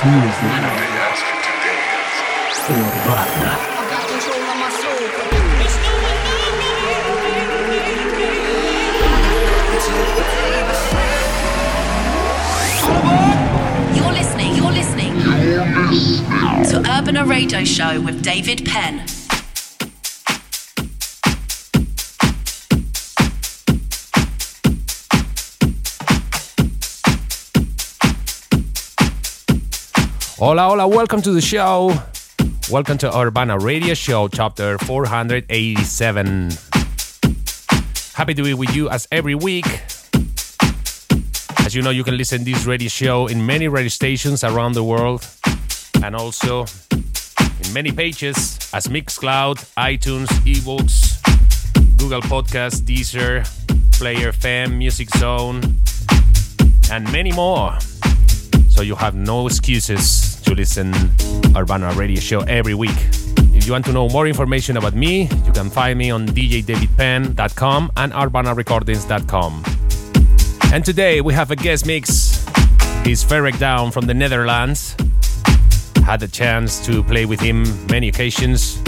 Ask you to dance. Or banda. You're listening, you're listening, you're listening to Urbana Radio Show with David Penn. Hola, hola, welcome to the show. Welcome to Urbana Radio Show, chapter 487. Happy to be with you as every week. As you know, you can listen this radio show in many radio stations around the world and also in many pages as Mixcloud, iTunes, iVoox, Google Podcast, Deezer, Player FM, Music Zone, and many more. So you have no excuses to listen Urbana Radio Show every week. If you want to know more information about me, you can find me on djdavidpenn.com and urbanarecordings.com. And today we have a guest mix. He's Ferreck Dawn from the Netherlands. Had the chance to play with him many occasions.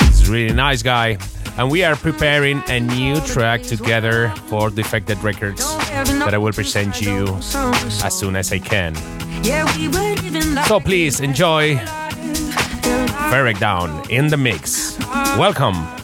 He's a really nice guy. And we are preparing a new track together for Defected Records that I will present you as soon as I can. So please enjoy Ferreck Dawn in the mix. Welcome.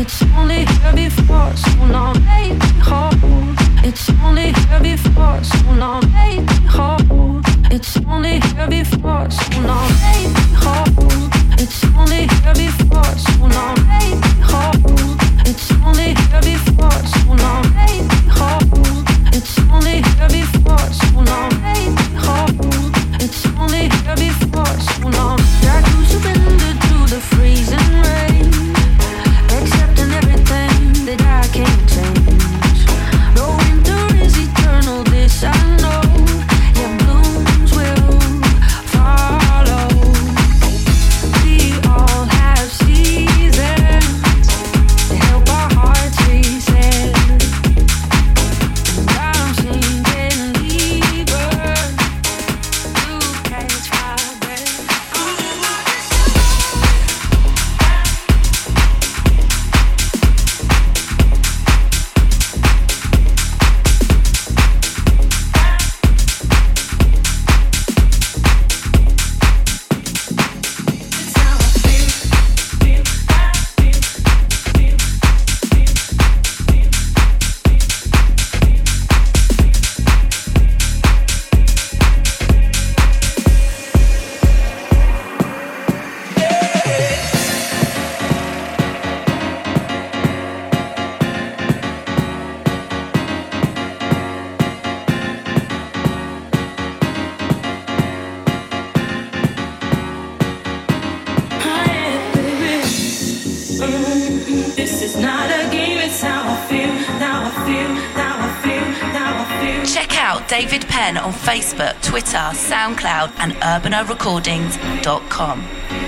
It's only here before, so now, make me. It's only here before, so now. It's only here before, so. It's only here before, so long. David Penn on Facebook, Twitter, SoundCloud, and urbanarecordings.com.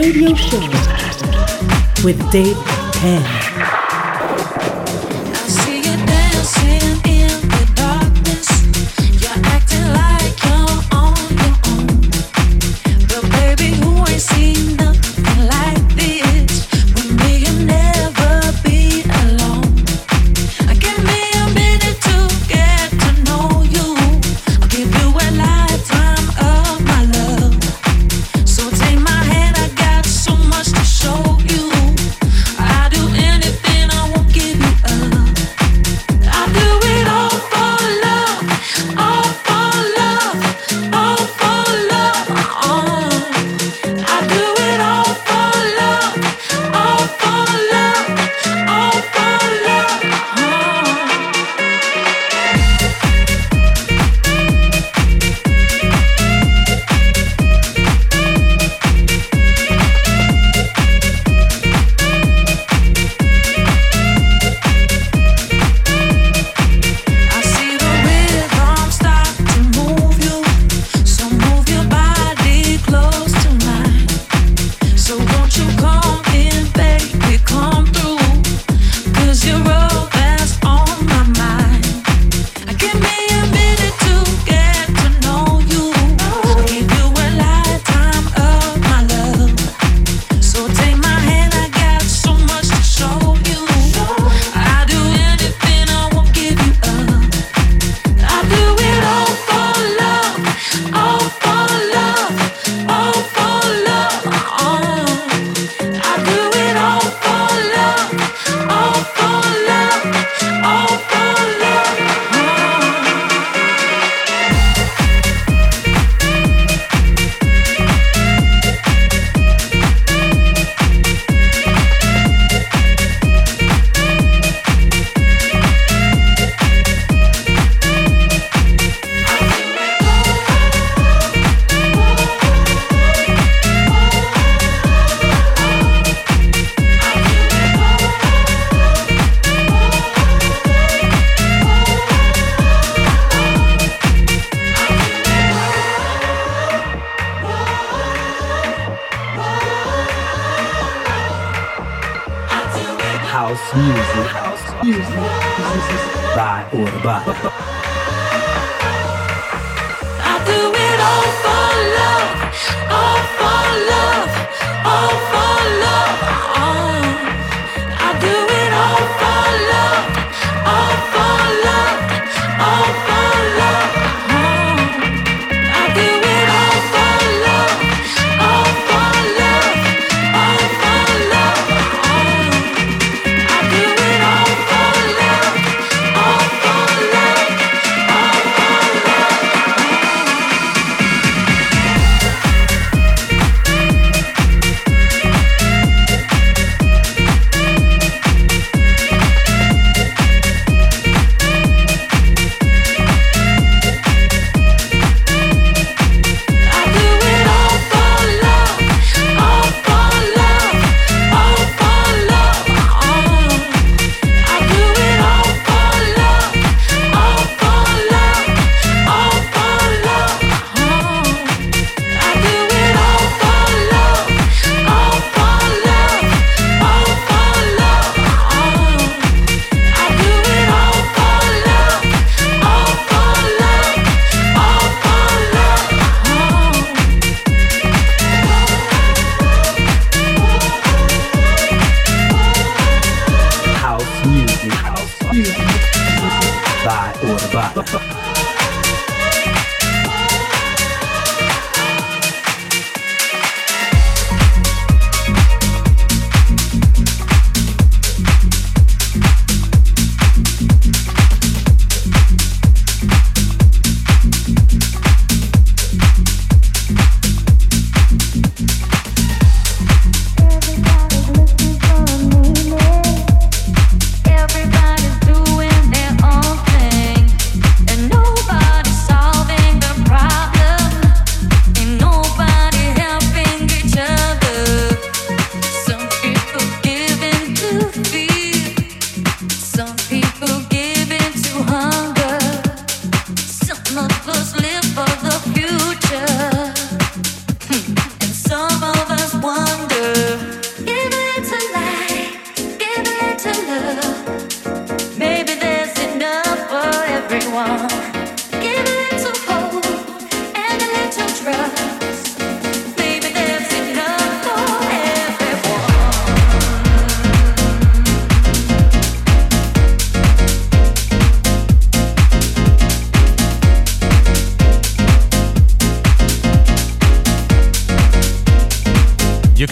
Radio Show with Dave Penn.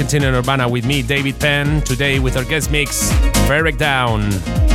Argentina Urbana with me, David Penn, today with our guest mix, Break Down.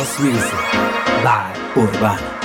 House Music live, Urbana.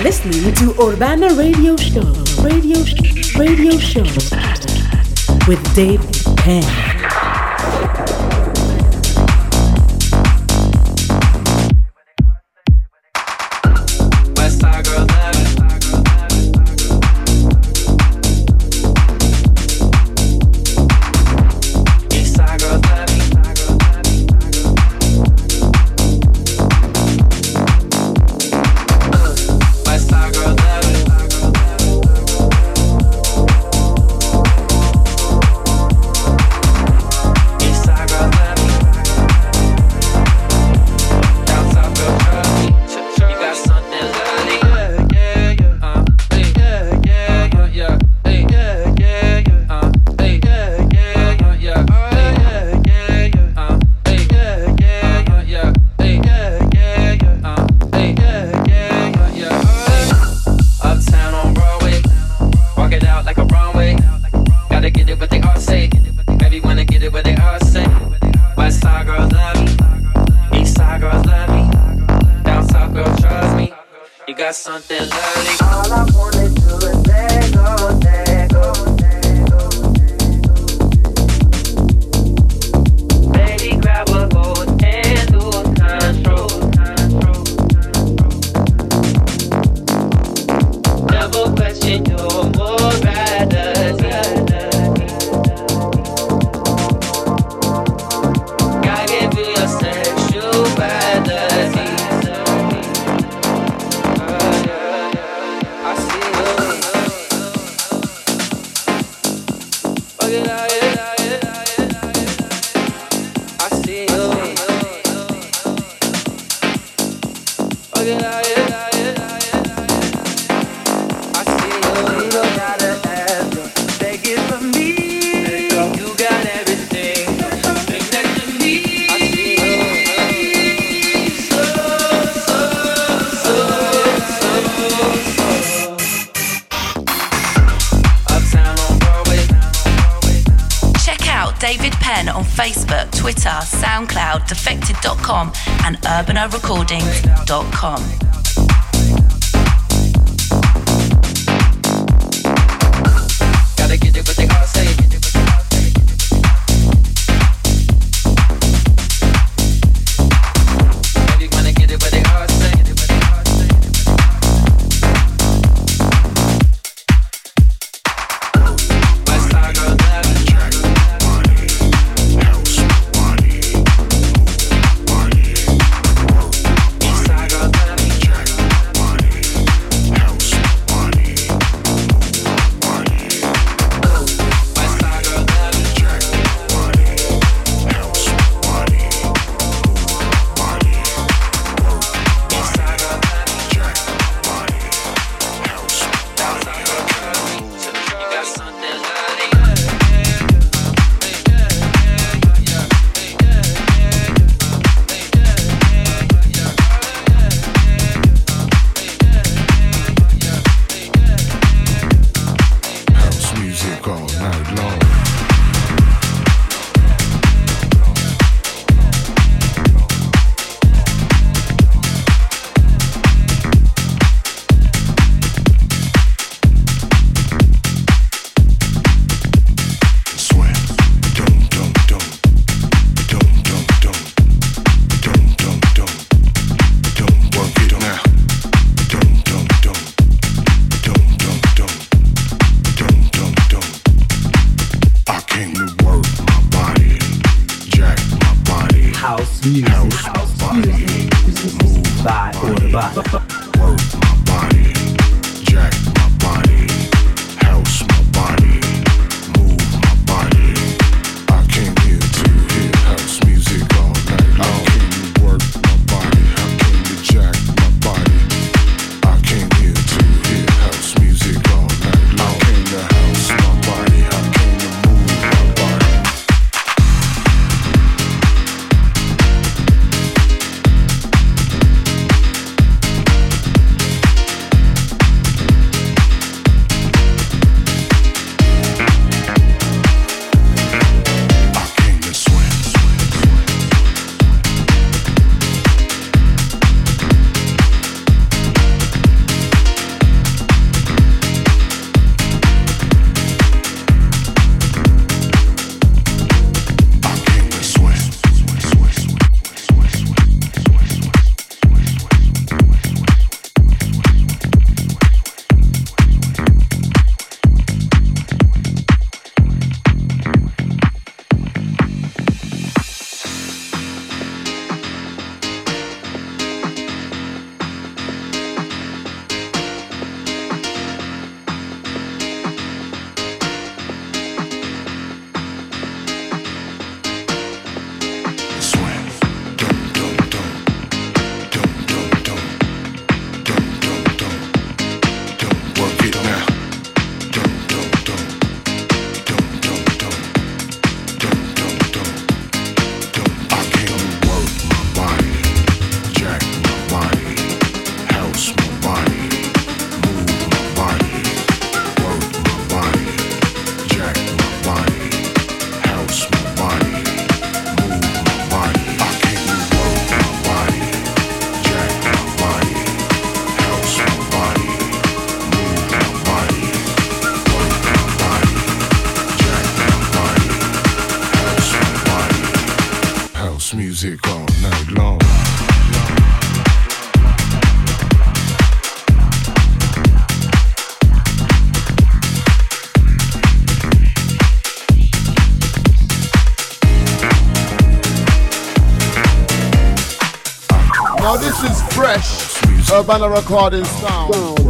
Are listening to Urbana Radio Show. Radio Show, Radio Show with David Penn. urbanarecordings.com. Urbana Recording Sound.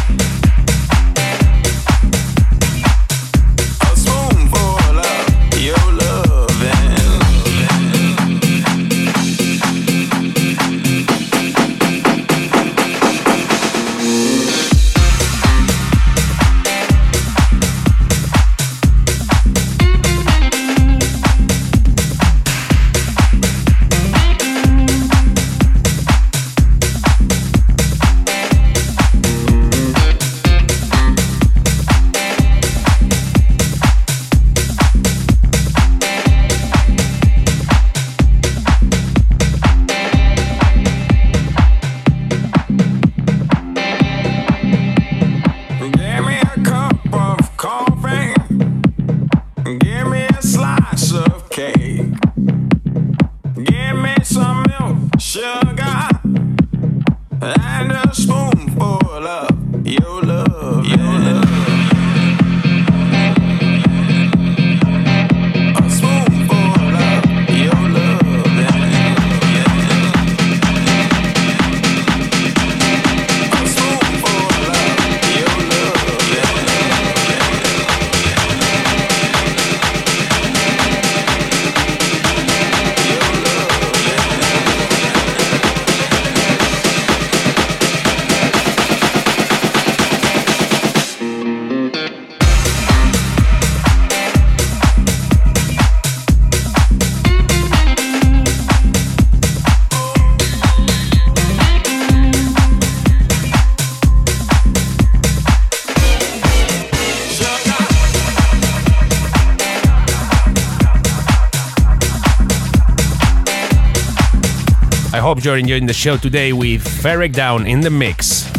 I hope you're enjoying the show today with Ferreck Dawn in the mix.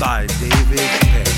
By David. Perry.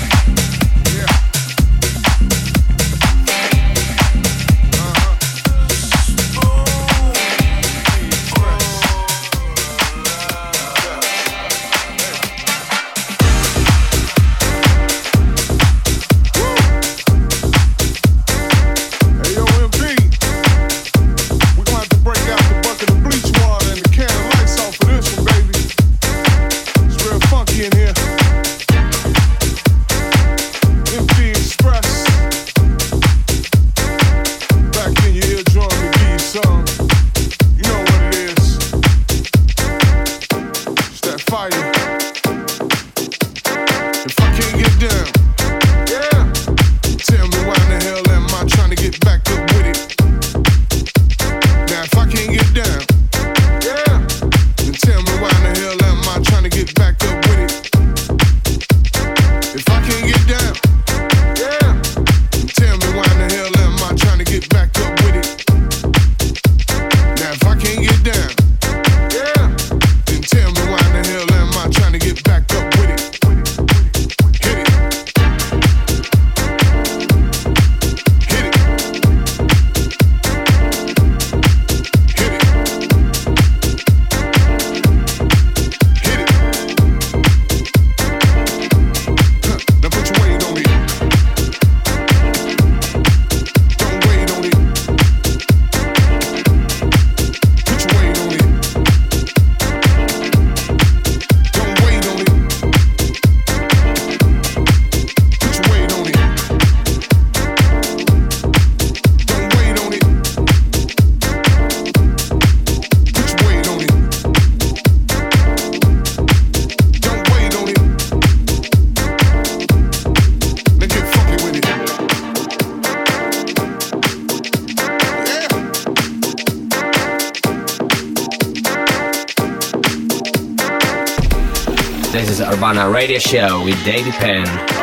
Radio Show with David Penn.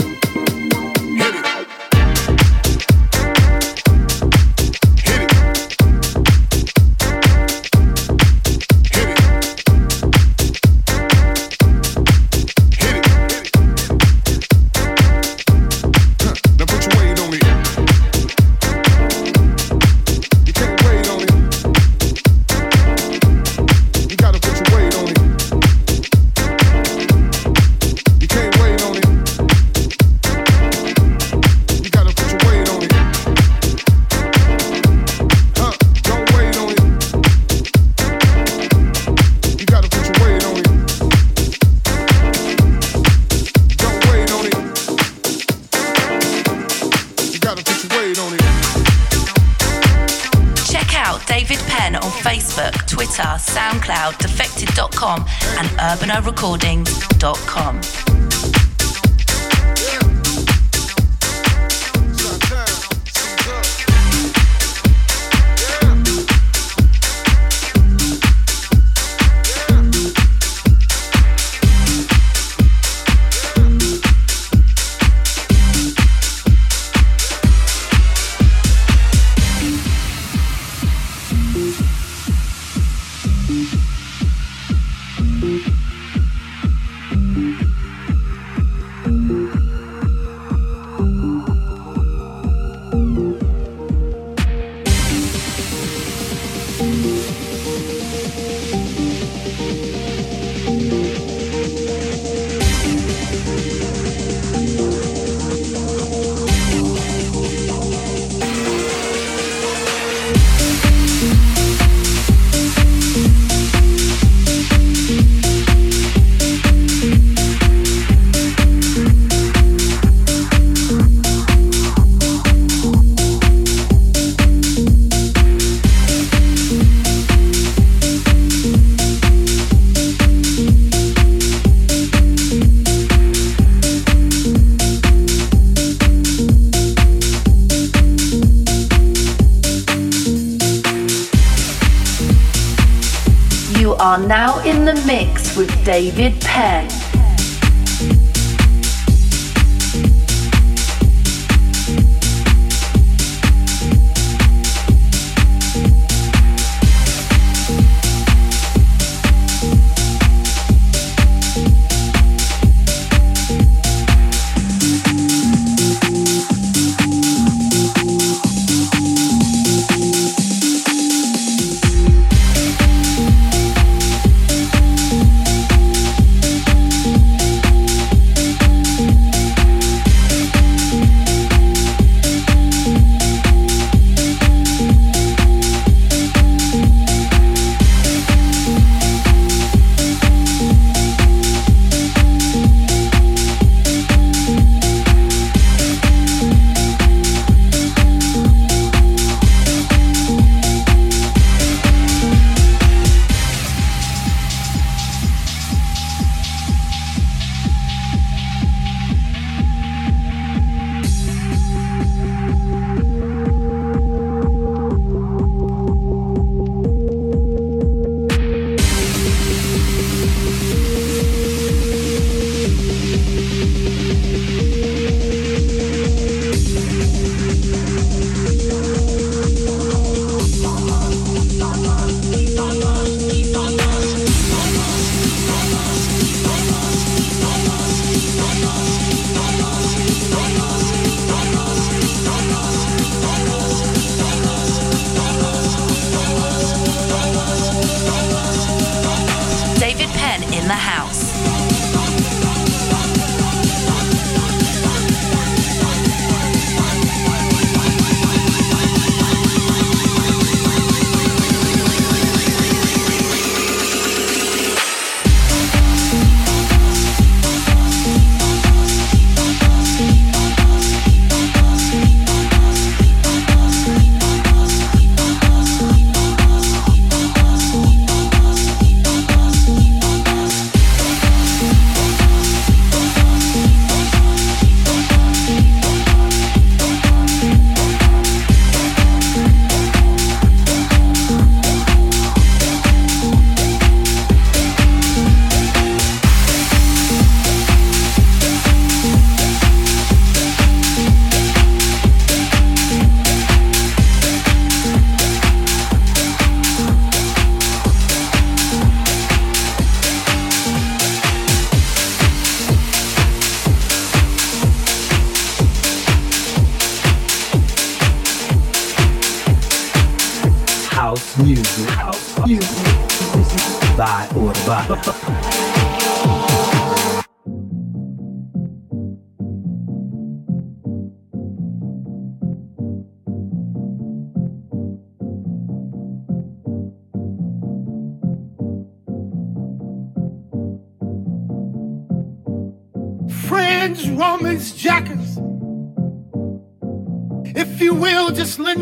David.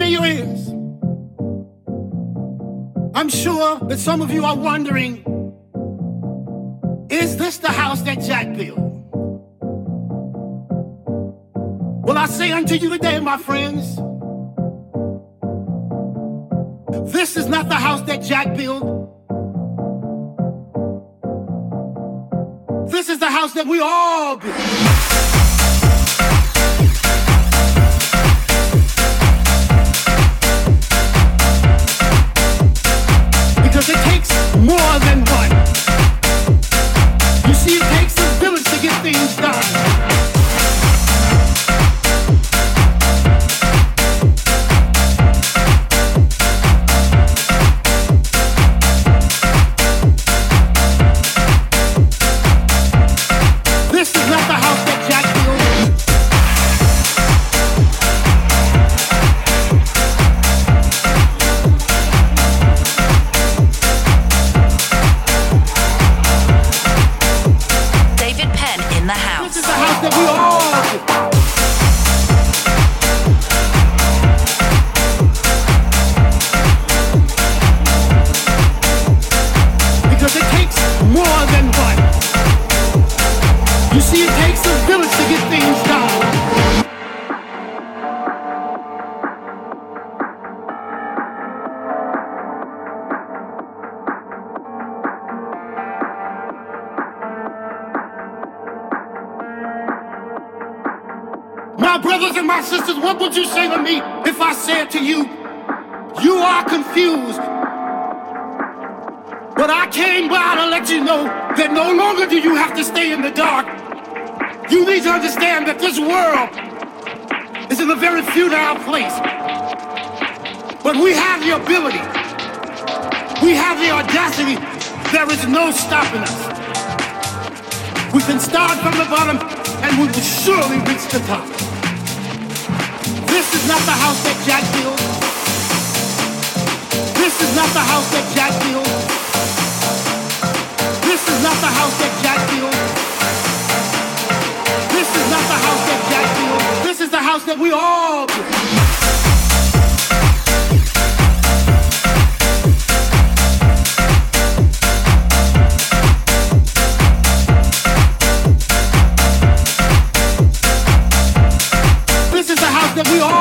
your ears. I'm sure that some of you are wondering is this the house that Jack built? Well, I say unto you today, my friends, this is not the house that Jack built. This is the house that we all built. more understand that this world is in a very futile place. But we have the ability, we have the audacity. There is no stopping us. We can start from the bottom and we will surely reach the top. This is not the house that Jack built. This is not the house that Jack built. This is not the house that Jack built. This is not the house that Jack built. This is the house that we all built. that we all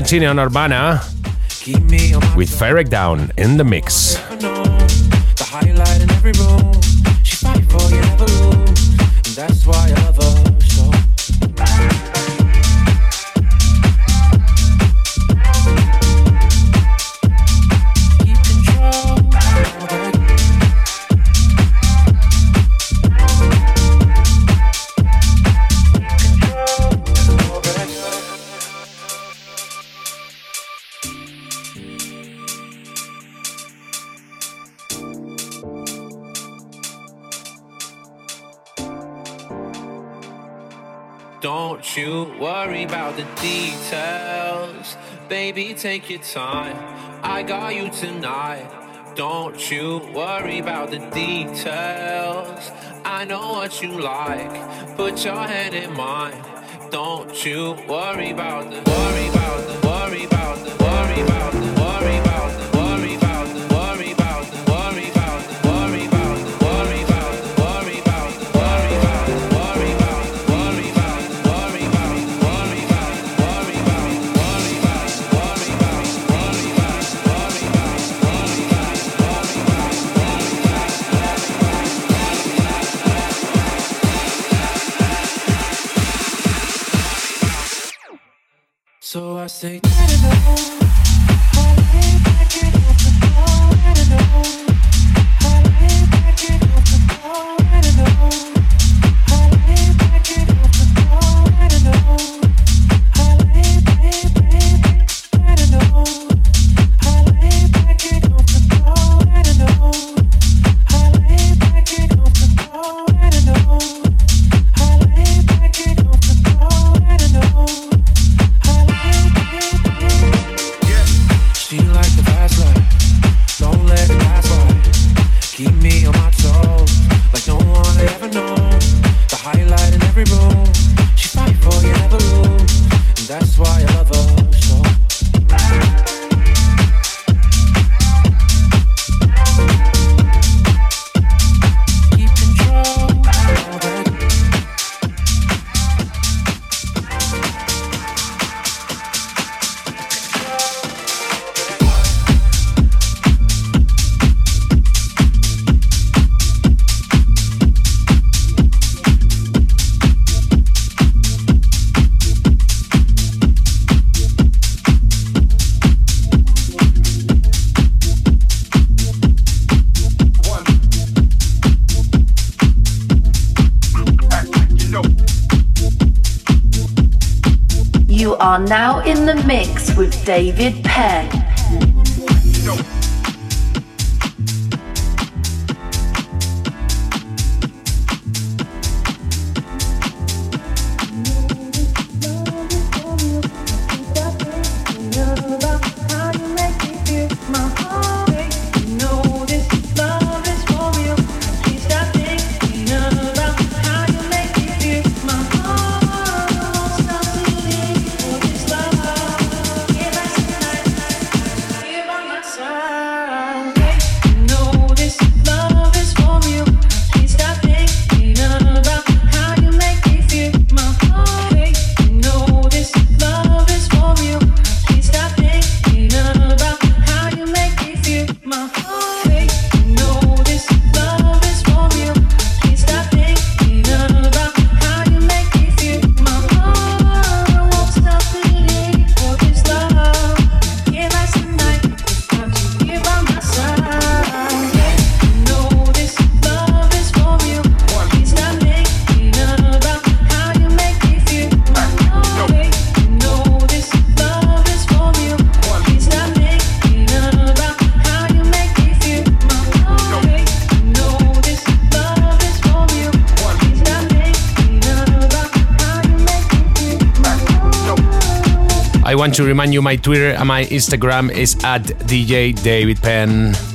Continue on Urbana with Ferreck Dawn in the mix. The baby, take your time. I got you tonight. Don't you worry about the details. I know what you like. Put your head in mine. Don't you worry about the worry about the worry about the worry about the say. David want to remind you my Twitter and my Instagram is at DJ David Penn.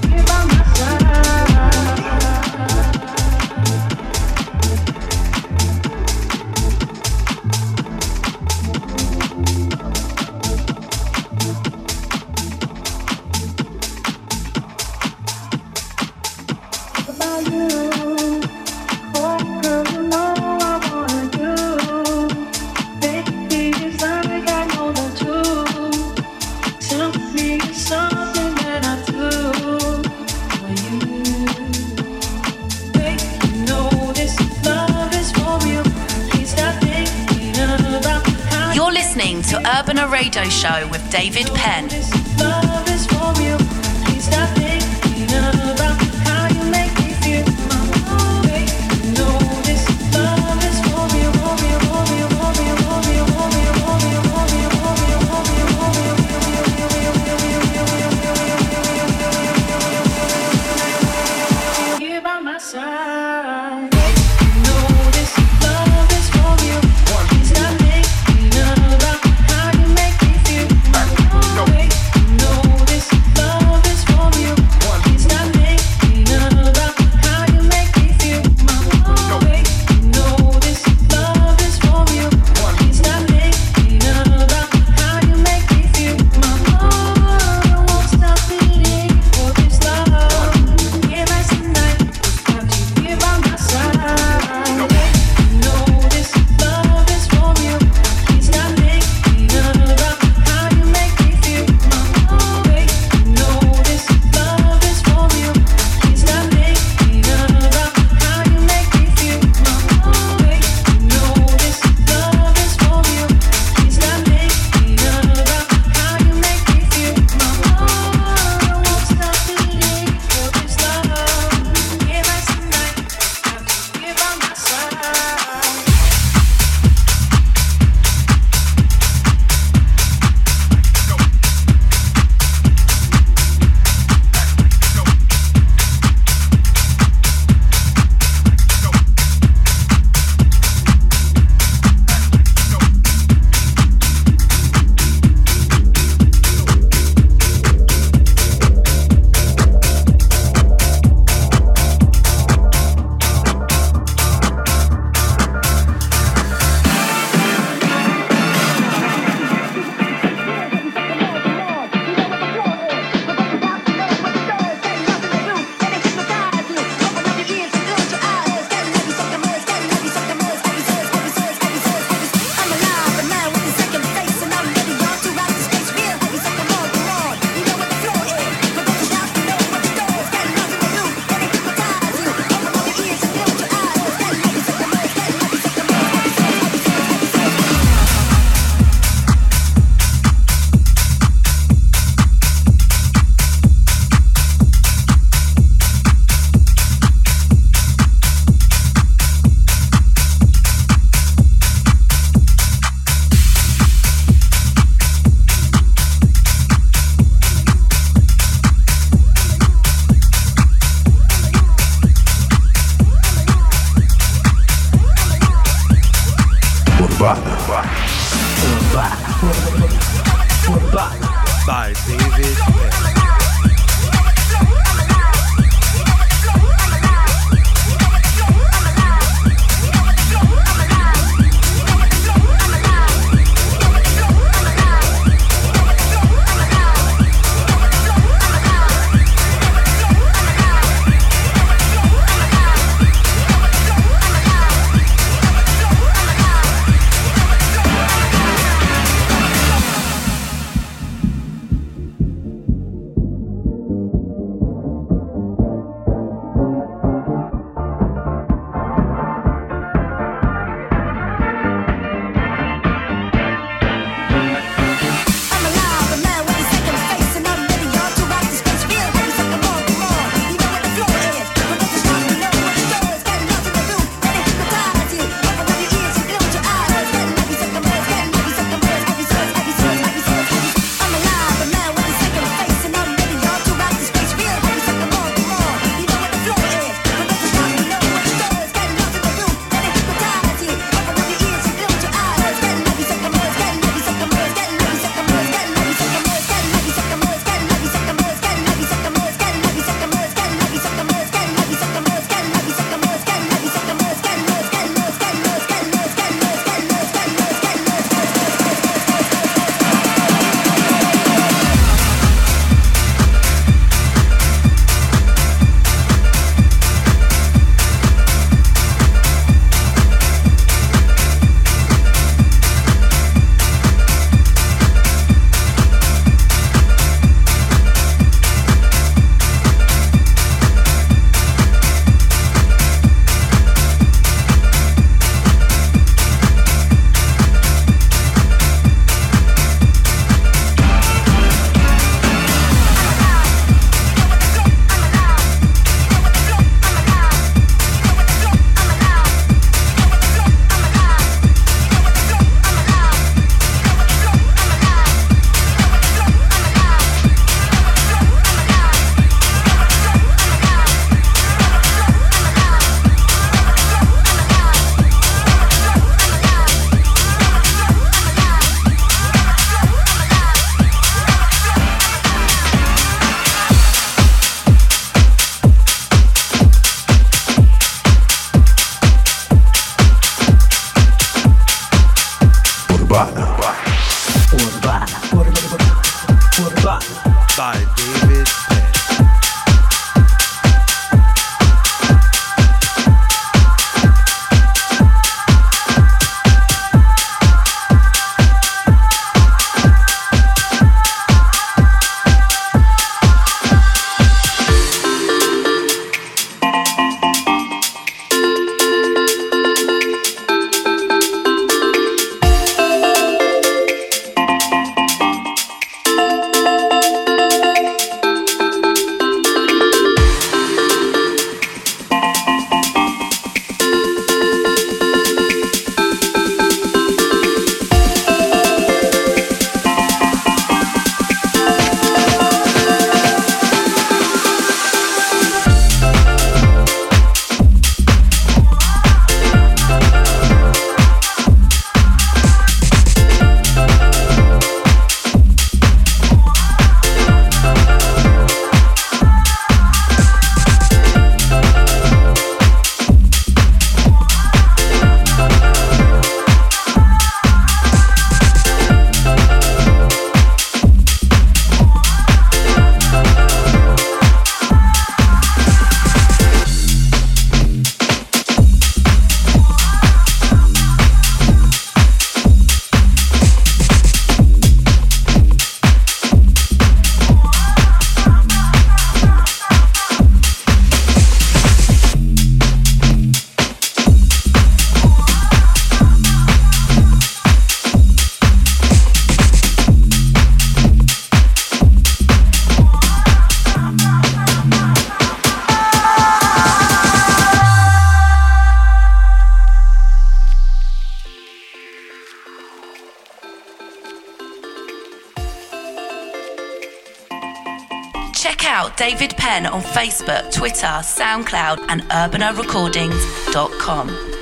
David Penn on Facebook, Twitter, SoundCloud, and urbanarecordings.com.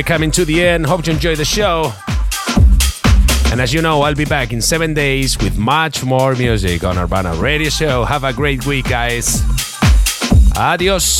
are coming to the end. Hope you enjoy the show. And as you know, I'll be back in seven days with much more music on Urbana Radio Show. Have a great week, guys. Adios.